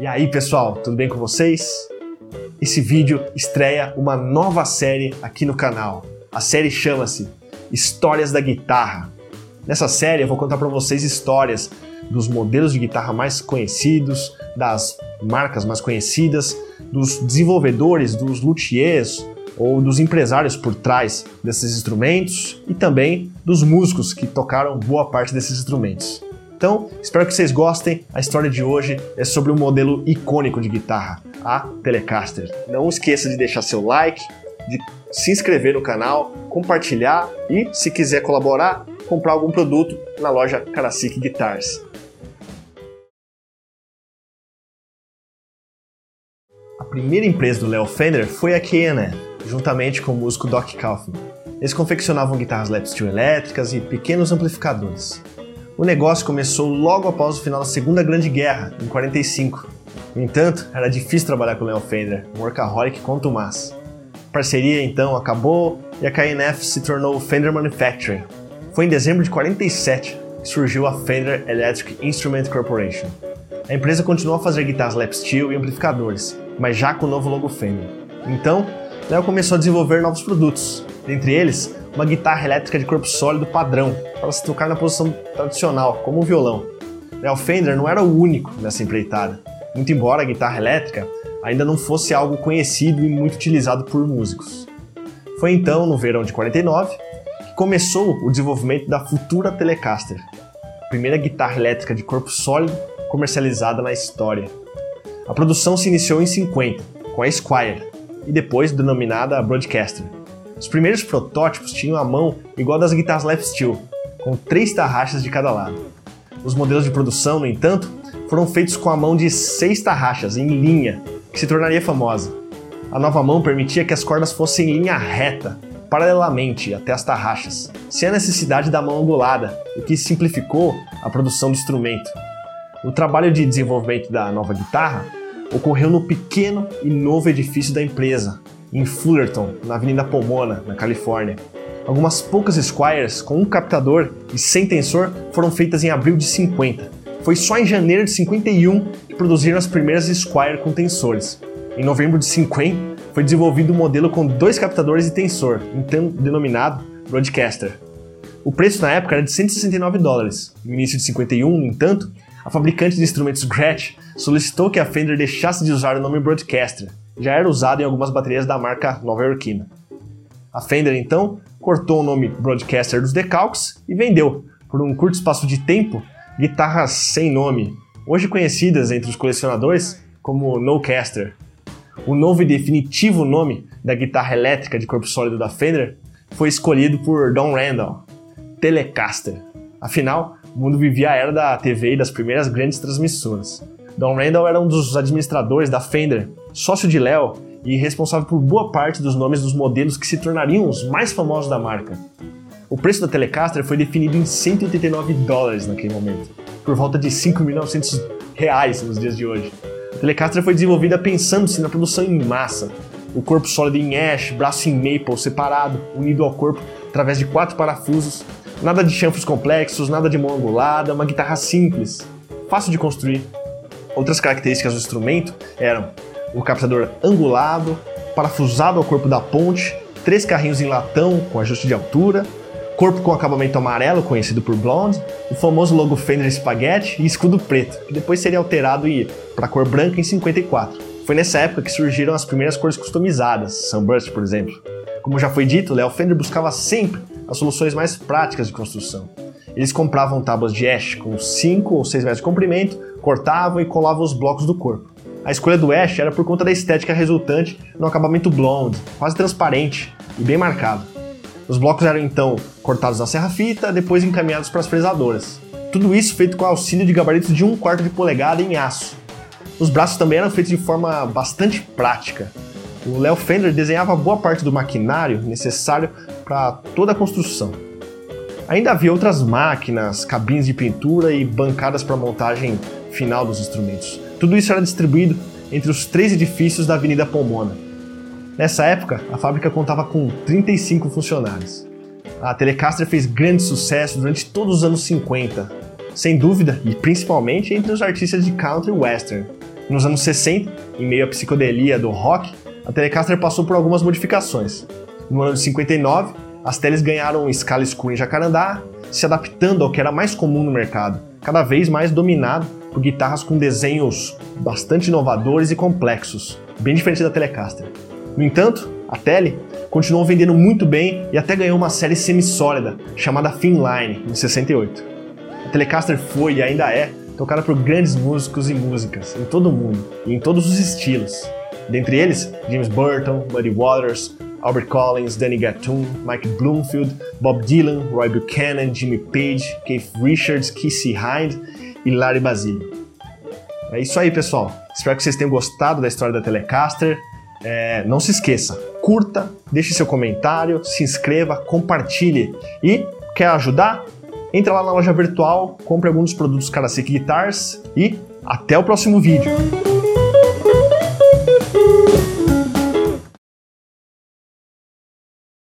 E aí, pessoal, tudo bem com vocês? Esse vídeo estreia uma nova série aqui no canal. A série chama-se Histórias da Guitarra. Nessa série eu vou contar para vocês histórias dos modelos de guitarra mais conhecidos, das marcas mais conhecidas, dos desenvolvedores, dos luthiers ou dos empresários por trás desses instrumentos e também dos músicos que tocaram boa parte desses instrumentos. Então, espero que vocês gostem. A história de hoje é sobre um modelo icônico de guitarra, a Telecaster. Não esqueça de deixar seu like, de se inscrever no canal, compartilhar e, se quiser colaborar, comprar algum produto na loja Karasik Guitars. A primeira empresa do Leo Fender foi a K&N, juntamente com o músico Doc Kaufman. Eles confeccionavam guitarras lap steel elétricas e pequenos amplificadores. O negócio começou logo após o final da Segunda Grande Guerra, em 45. No entanto, era difícil trabalhar com Leon Fender, um workaholic contumaz. A parceria então acabou e a KNF se tornou Fender Manufacturing. Foi em dezembro de 47 que surgiu a Fender Electric Instrument Corporation. A empresa continuou a fazer guitarras lap steel e amplificadores, mas já com o novo logo Fender. Então, Leo começou a desenvolver novos produtos, dentre eles uma guitarra elétrica de corpo sólido padrão, para se tocar na posição tradicional, como o violão. O Fender não era o único nessa empreitada, muito embora a guitarra elétrica ainda não fosse algo conhecido e muito utilizado por músicos. Foi então, no verão de 49, que começou o desenvolvimento da futura Telecaster, a primeira guitarra elétrica de corpo sólido comercializada na história. A produção se iniciou em 50, com a Squire, e depois denominada Broadcaster. Os primeiros protótipos tinham a mão igual das guitarras left steel, com três tarraxas de cada lado. Os modelos de produção, no entanto, foram feitos com a mão de seis tarraxas em linha, que se tornaria famosa. A nova mão permitia que as cordas fossem em linha reta, paralelamente até as tarraxas, sem a necessidade da mão angulada, o que simplificou a produção do instrumento. O trabalho de desenvolvimento da nova guitarra ocorreu no pequeno e novo edifício da empresa, em Fullerton, na Avenida Pomona, na Califórnia. Algumas poucas Squires com um captador e sem tensor foram feitas em abril de 50. Foi só em janeiro de 51 que produziram as primeiras Squire com tensores. Em novembro de 50 foi desenvolvido um modelo com dois captadores e tensor, então denominado Broadcaster. O preço na época era de 169 dólares. No início de 51, no entanto, a fabricante de instrumentos Gretsch solicitou que a Fender deixasse de usar o nome Broadcaster já era usado em algumas baterias da marca nova-iorquina. A Fender então cortou o nome Broadcaster dos decalques e vendeu, por um curto espaço de tempo, guitarras sem nome, hoje conhecidas entre os colecionadores como Nocaster. O novo e definitivo nome da guitarra elétrica de corpo sólido da Fender foi escolhido por Don Randall, Telecaster. Afinal, o mundo vivia a era da TV e das primeiras grandes transmissoras. Don Randall era um dos administradores da Fender, sócio de Léo e responsável por boa parte dos nomes dos modelos que se tornariam os mais famosos da marca. O preço da Telecaster foi definido em 189 dólares naquele momento, por volta de 5.900 reais nos dias de hoje. A Telecaster foi desenvolvida pensando-se na produção em massa, o corpo sólido em ash, braço em maple separado, unido ao corpo através de quatro parafusos, nada de chanfros complexos, nada de mão angulada, uma guitarra simples, fácil de construir Outras características do instrumento eram o captador angulado, parafusado ao corpo da ponte, três carrinhos em latão com ajuste de altura, corpo com acabamento amarelo, conhecido por blonde, o famoso logo Fender Spaghetti e escudo preto, que depois seria alterado para cor branca em 54. Foi nessa época que surgiram as primeiras cores customizadas, Sunburst, por exemplo. Como já foi dito, Léo Fender buscava sempre as soluções mais práticas de construção. Eles compravam tábuas de ash com 5 ou 6 metros de comprimento, cortavam e colavam os blocos do corpo. A escolha do ash era por conta da estética resultante no acabamento blonde, quase transparente e bem marcado. Os blocos eram então cortados na serra-fita, depois encaminhados para as fresadoras. Tudo isso feito com auxílio de gabaritos de um quarto de polegada em aço. Os braços também eram feitos de forma bastante prática. O Léo Fender desenhava boa parte do maquinário necessário para toda a construção. Ainda havia outras máquinas, cabines de pintura e bancadas para montagem final dos instrumentos. Tudo isso era distribuído entre os três edifícios da Avenida Pomona. Nessa época, a fábrica contava com 35 funcionários. A Telecaster fez grande sucesso durante todos os anos 50, sem dúvida e principalmente entre os artistas de country western. Nos anos 60, em meio à psicodelia do rock, a Telecaster passou por algumas modificações. No ano de 59, as teles ganharam escala screw em jacarandá, se adaptando ao que era mais comum no mercado, cada vez mais dominado por guitarras com desenhos bastante inovadores e complexos, bem diferente da Telecaster. No entanto, a Tele continuou vendendo muito bem e até ganhou uma série semi-sólida chamada Finline em 68. A Telecaster foi e ainda é tocada por grandes músicos e músicas em todo o mundo e em todos os estilos. Dentre eles, James Burton, Buddy Waters, Albert Collins, Danny Gatun, Mike Bloomfield, Bob Dylan, Roy Buchanan, Jimmy Page, Keith Richards, Kissy Hind e Larry Basile. É isso aí, pessoal. Espero que vocês tenham gostado da história da Telecaster. É, não se esqueça, curta, deixe seu comentário, se inscreva, compartilhe. E quer ajudar? Entra lá na loja virtual, compre alguns produtos Karasek Guitars e até o próximo vídeo.